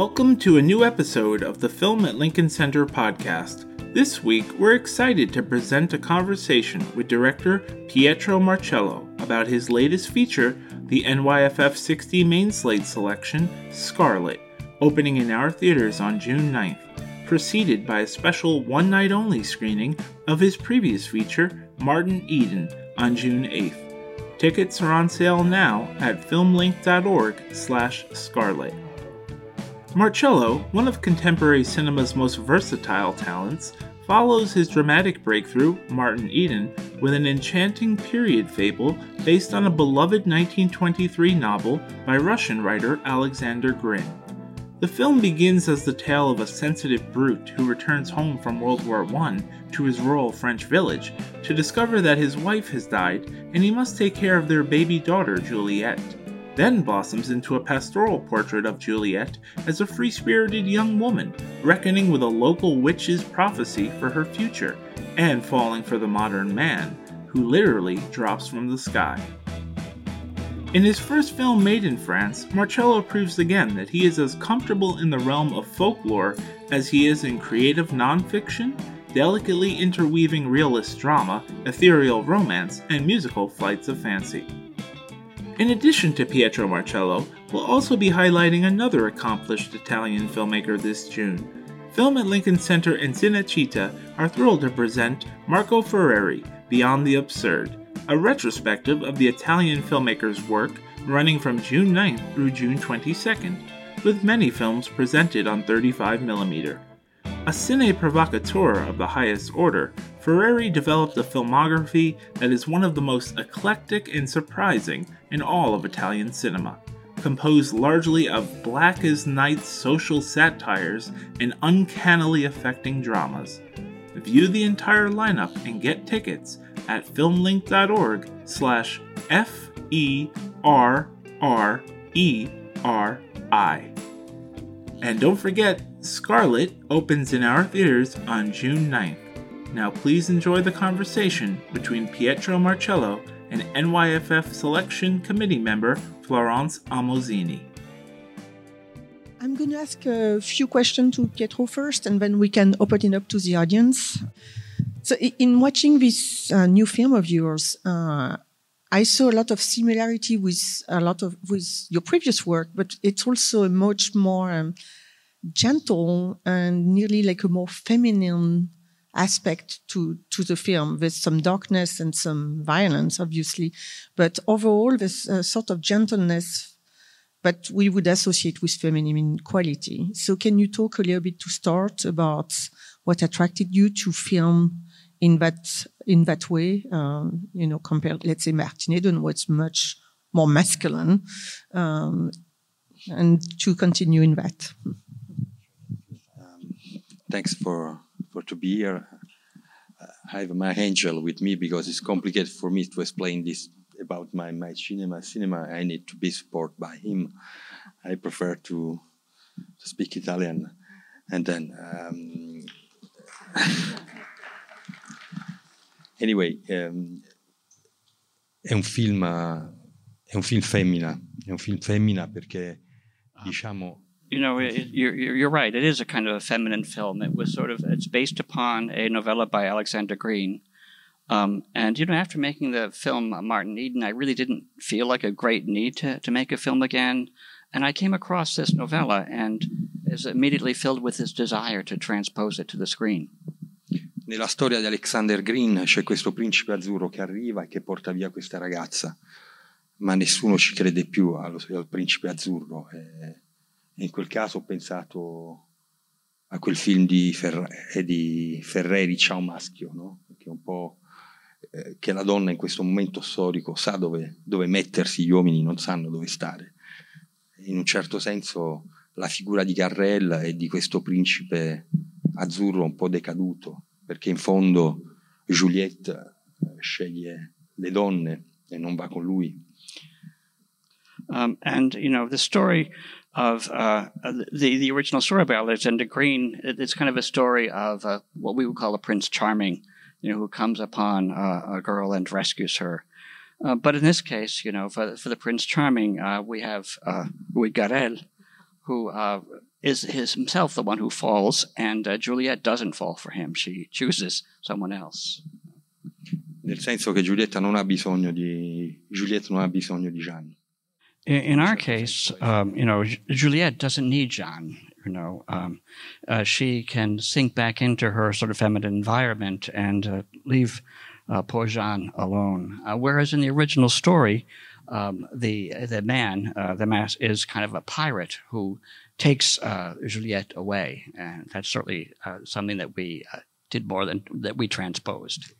Welcome to a new episode of the Film at Lincoln Center podcast. This week, we're excited to present a conversation with director Pietro Marcello about his latest feature, the NYFF 60 main slate selection, Scarlet, opening in our theaters on June 9th, preceded by a special one night only screening of his previous feature, Martin Eden, on June 8th. Tickets are on sale now at filmlinc.org/scarlet. Marcello, one of contemporary cinema's most versatile talents, follows his dramatic breakthrough, Martin Eden, with an enchanting period fable based on a beloved 1923 novel by Russian writer Alexander Grin. The film begins as the tale of a sensitive brute who returns home from World War I to his rural French village to discover that his wife has died and he must take care of their baby daughter, Juliette then blossoms into a pastoral portrait of Juliet as a free spirited young woman, reckoning with a local witch's prophecy for her future, and falling for the modern man, who literally drops from the sky. In his first film made in France, Marcello proves again that he is as comfortable in the realm of folklore as he is in creative nonfiction, delicately interweaving realist drama, ethereal romance, and musical flights of fancy. In addition to Pietro Marcello, we'll also be highlighting another accomplished Italian filmmaker this June. Film at Lincoln Center and Cinecittà are thrilled to present Marco Ferreri, Beyond the Absurd, a retrospective of the Italian filmmaker's work running from June 9th through June 22nd, with many films presented on 35mm. A cine provocateur of the highest order, Ferreri developed a filmography that is one of the most eclectic and surprising in all of Italian cinema, composed largely of black as night social satires and uncannily affecting dramas. View the entire lineup and get tickets at filmlinc.org slash F-E-R-R-E-R-I. And don't forget, Scarlet opens in our theaters on June 9th. Now please enjoy the conversation between Pietro Marcello and NYFF Selection Committee member Florence Almozini. I'm going to ask a few questions to Pietro first, and then we can open it up to the audience. So, in watching this uh, new film of yours, uh, I saw a lot of similarity with a lot of with your previous work, but it's also a much more um, gentle and nearly like a more feminine aspect to to the film with some darkness and some violence obviously. But overall there's a sort of gentleness but we would associate with feminine quality. So can you talk a little bit to start about what attracted you to film in that in that way? Um, you know compared let's say martin eden was much more masculine um, and to continue in that thanks for for to be here. Uh, I have my angel with me because it's complicated for me to explain this about my my cinema. Cinema, I need to be supported by him. I prefer to, to speak Italian, and then. Um, anyway, um, è un film, è un film femmina, è un film femmina perché diciamo you know, it, you're, you're right. It is a kind of a feminine film. It was sort of it's based upon a novella by Alexander Grin. Um, and you know, after making the film Martin Eden, I really didn't feel like a great need to, to make a film again. And I came across this novella and is immediately filled with this desire to transpose it to the screen. Nella storia di Alexander Grin c'è questo principe azzurro che arriva e che porta via questa ragazza, ma nessuno ci crede più allo, al principe azzurro. E in quel caso ho pensato a quel film di, Ferre, di Ferreri, Ciao Maschio, no? che un po' eh, che la donna in questo momento storico sa dove, dove mettersi, gli uomini non sanno dove stare. In un certo senso la figura di Garrel e di questo principe azzurro un po' decaduto, perché in fondo Juliette eh, sceglie le donne e non va con lui. Um, and you know the story of uh, the the original story about Alexander Grin. It's kind of a story of uh, what we would call a Prince Charming, you know, who comes upon uh, a girl and rescues her. Uh, but in this case, you know, for for the Prince Charming, uh, we have uh, Louis Garrel, who uh, is himself the one who falls, and uh, Juliet doesn't fall for him. She chooses someone else. Nel senso che Giulietta non ha bisogno di, Juliette non ha bisogno di Jeanne. In, our case, um, you know, Juliet doesn't need John. You know, um, uh, she can sink back into her sort of feminine environment and uh, leave uh, poor Jeanne alone. Uh, whereas in the original story, um, the the man, uh, the mass, is kind of a pirate who takes uh, Juliet away, and that's certainly something that we did more than that we transposed.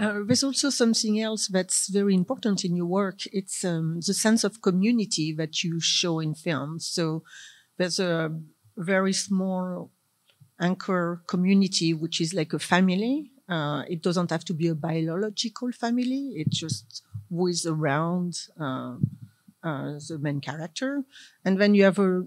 Uh, there's also something else that's very important in your work. It's um, the sense of community that you show in films. So there's a very small anchor community, which is like a family. Uh, it doesn't have to be a biological family. It's just is around uh, uh the main character. And then you have a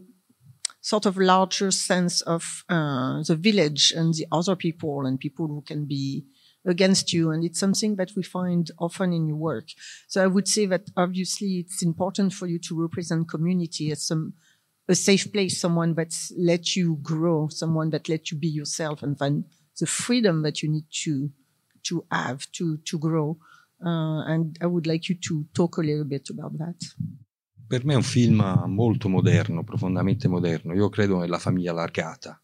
sort of larger sense of uh, the village and the other people and people who can be against you. And it's something that we find often in your work. So I would say that obviously it's important for you to represent community as some, a safe place, someone that let you grow, someone that let you be yourself and then the freedom that you need to, to have to, to grow. Uh, and I would like you to talk a little bit about that. Per me è un film molto moderno, profondamente moderno. Io credo nella famiglia allargata.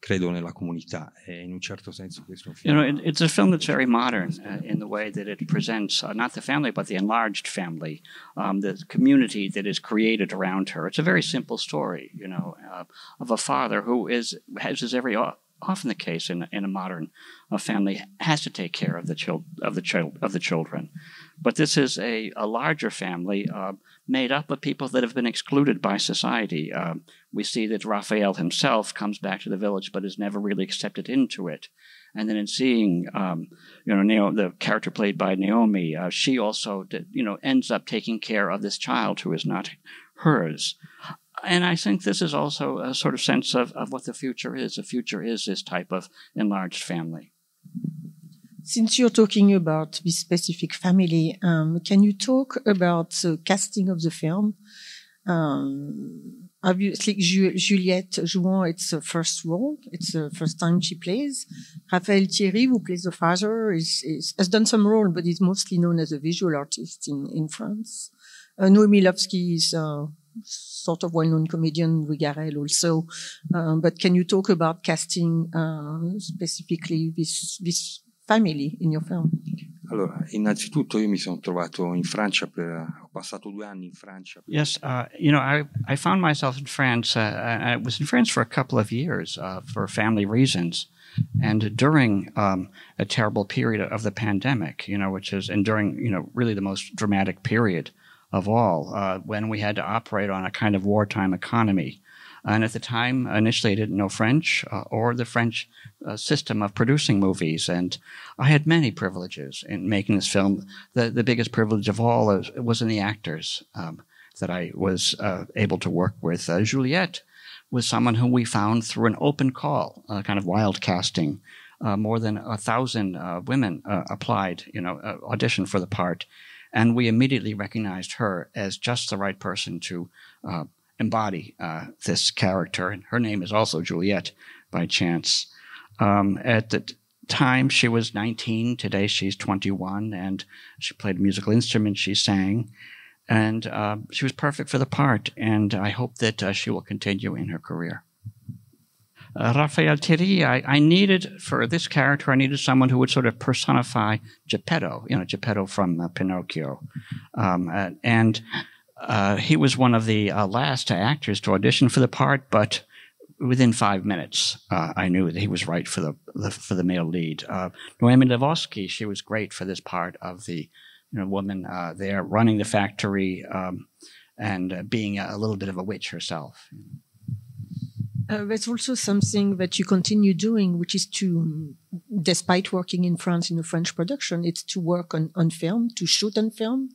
Credo nella comunità e in un certo senso questo è un film. You know, it, it's a film that's very modern uh, in the way that it presents uh, not the family but the enlarged family, um, the community that is created around her. It's a very simple story, you know, uh, of a father who is as is every often the case in, in a modern uh, family has to take care of the child of the child of the children. But this is a, a larger family uh, made up of people that have been excluded by society. Uh, we see that Raphael himself comes back to the village, but is never really accepted into it. And then in seeing, um, you know, the character played by Naomi, uh, she also, did, you know, ends up taking care of this child who is not hers. And I think this is also a sort of sense of, of what the future is. The future is this type of enlarged family. Since you're talking about this specific family, um, can you talk about the casting of the film? Um, obviously, Ju- Juliette Jouan, it's the first role. It's the first time she plays. Raphael Thierry, who plays the father, is, is, has done some role, but is mostly known as a visual artist in, in France. Uh, Noémie Lvovsky is uh, sort of well-known comedian, Rigarel also. Um, but can you talk about casting uh, specifically this, this family in your film? Allora, innanzitutto io mi sono trovato in Francia per ho passato due anni in Francia. Yes, uh, you know, I I found myself in France. Uh, I was in France for a couple of years uh, for family reasons, and during um, a terrible period of the pandemic, you know, which is and during you know really the most dramatic period of all, uh, when we had to operate on a kind of wartime economy. And at the time, initially, I didn't know French uh, or the French uh, system of producing movies. And I had many privileges in making this film. The, the biggest privilege of all was, was in the actors um, that I was uh, able to work with. Uh, Juliette was someone whom we found through an open call, uh, kind of wild casting. More than a thousand women applied, you know, auditioned for the part. And we immediately recognized her as just the right person to embody uh, this character. And her name is also Juliette by chance. Um, at the time, she was 19. Today, she's 21, and she played a musical instrument. She sang, and uh, she was perfect for the part. And I hope that uh, she will continue in her career. Uh, Raphael Thierry, I, I, needed for this character, I needed someone who would sort of personify Geppetto, you know, Geppetto from uh, Pinocchio. Um, uh, and uh, he was one of the uh, last actors to audition for the part, but within five minutes, uh, I knew that he was right for the, the for the male lead. Noémie Lvovsky, she was great for this part of the you know, woman there running the factory um, and being a, a, little bit of a witch herself. Uh, there's also something that you continue doing, which is to, despite working in France in a French production, it's to work on, on film, to shoot on film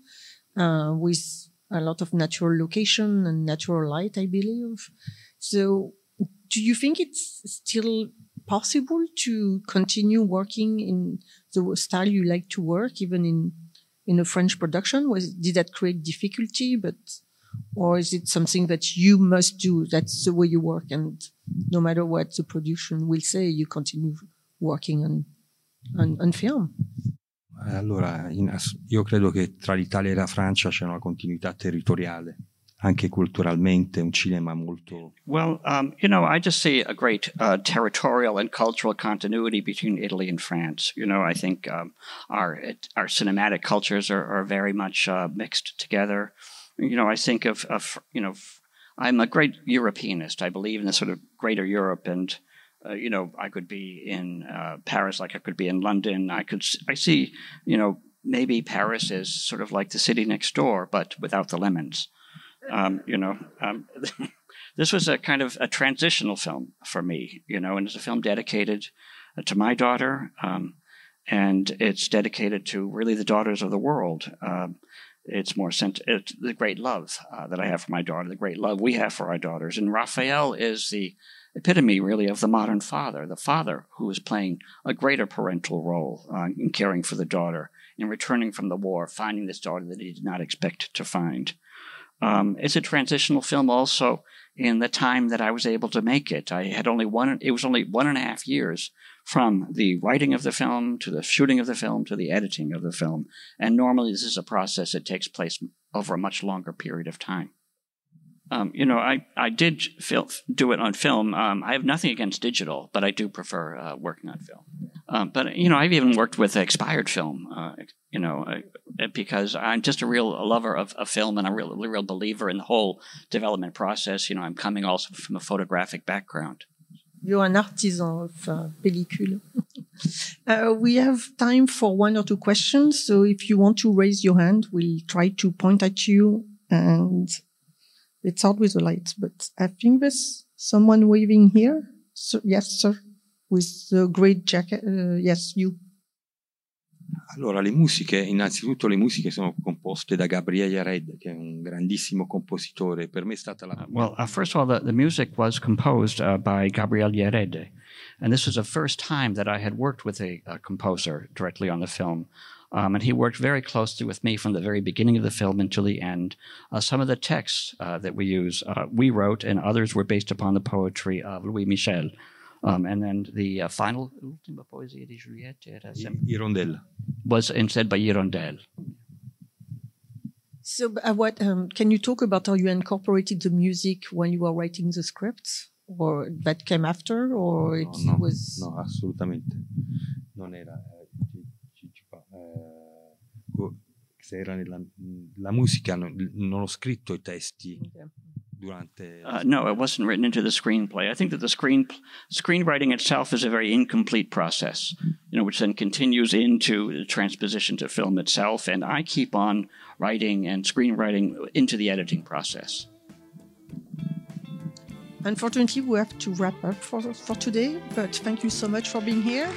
with a lot of natural location and natural light, I believe. So do you think it's still possible to continue working in the style you like to work, even in, in a French production? Was, did that create difficulty? But or is it something that you must do? That's the way you work, and no matter what the production will say, you continue working on on, on film. Allora, in, io credo che tra l'Italia e la Francia c'è una continuità territoriale. anche culturalmente un cinema molto. Well, um, you know, I just see a great uh, territorial and cultural continuity between Italy and France. You know, I think um, our our cinematic cultures are, are very much uh, mixed together. You know, I think of, of you know, I'm a great Europeanist. I believe in the sort of greater Europe and. Uh, you know, I could be in uh, Paris, like I could be in London. I could, I see, you know, maybe Paris is sort of like the city next door, but without the lemons. Um, you know, um, this was a kind of a transitional film for me, you know, and it's a film dedicated uh, to my daughter, um, and it's dedicated to really the daughters of the world. Um, it's more it's the great love uh, that I have for my daughter, the great love we have for our daughters, and Raphael is the epitome, really, of the modern father, the father who is playing a greater parental role uh, in caring for the daughter, in returning from the war, finding this daughter that he did not expect to find. Um, it's a transitional film also in the time that I was able to make it. I had only one, it was only one and a half years from the writing of the film to the shooting of the film to the editing of the film. And normally this is a process that takes place over a much longer period of time. Um, you know, I, I did fil- do it on film. Um, I have nothing against digital, but I do prefer uh, working on film. Um, but, you know, I've even worked with expired film, uh, you know, because I'm just a real lover of, of film and I'm a real, real believer in the whole development process. You know, I'm coming also from a photographic background. You're an artisan of uh, pellicule. uh, we have time for one or two questions. So if you want to raise your hand, we'll try to point at you and Let's with the lights, but I think there's someone waving here. So, yes, sir, with the great jacket. Uh, yes, you. Allora, le musiche, innanzitutto le musiche sono composte da Gabriele Yared, che è un grandissimo compositore. Per me è stata la... Uh, well, uh, first of all, the, the music was composed uh, by Gabriele Yared. And this was the first time that I had worked with a, a composer directly on the film. Um, and he worked very closely with me from the very beginning of the film until the end. Uh, some of the texts uh, that we use, uh, we wrote, and others were based upon the poetry of Louise Michel. Um, and then the uh, final Ultima Poesia di Giulietta Juliette Hirondelle. was instead by Hirondelle. So, uh, what um, can you talk about how you incorporated the music when you were writing the script, or that came after, or it no, no, was? No, assolutamente. Non era. se era nella la musica, non ho scritto i testi. Okay. Durante uh, no, it wasn't written into the screenplay. I think that the screen screenwriting itself is a very incomplete process, you know, which then continues into the transposition to film itself. And I keep on writing and screenwriting into the editing process. Unfortunately, we have to wrap up for, for today, but thank you so much for being here.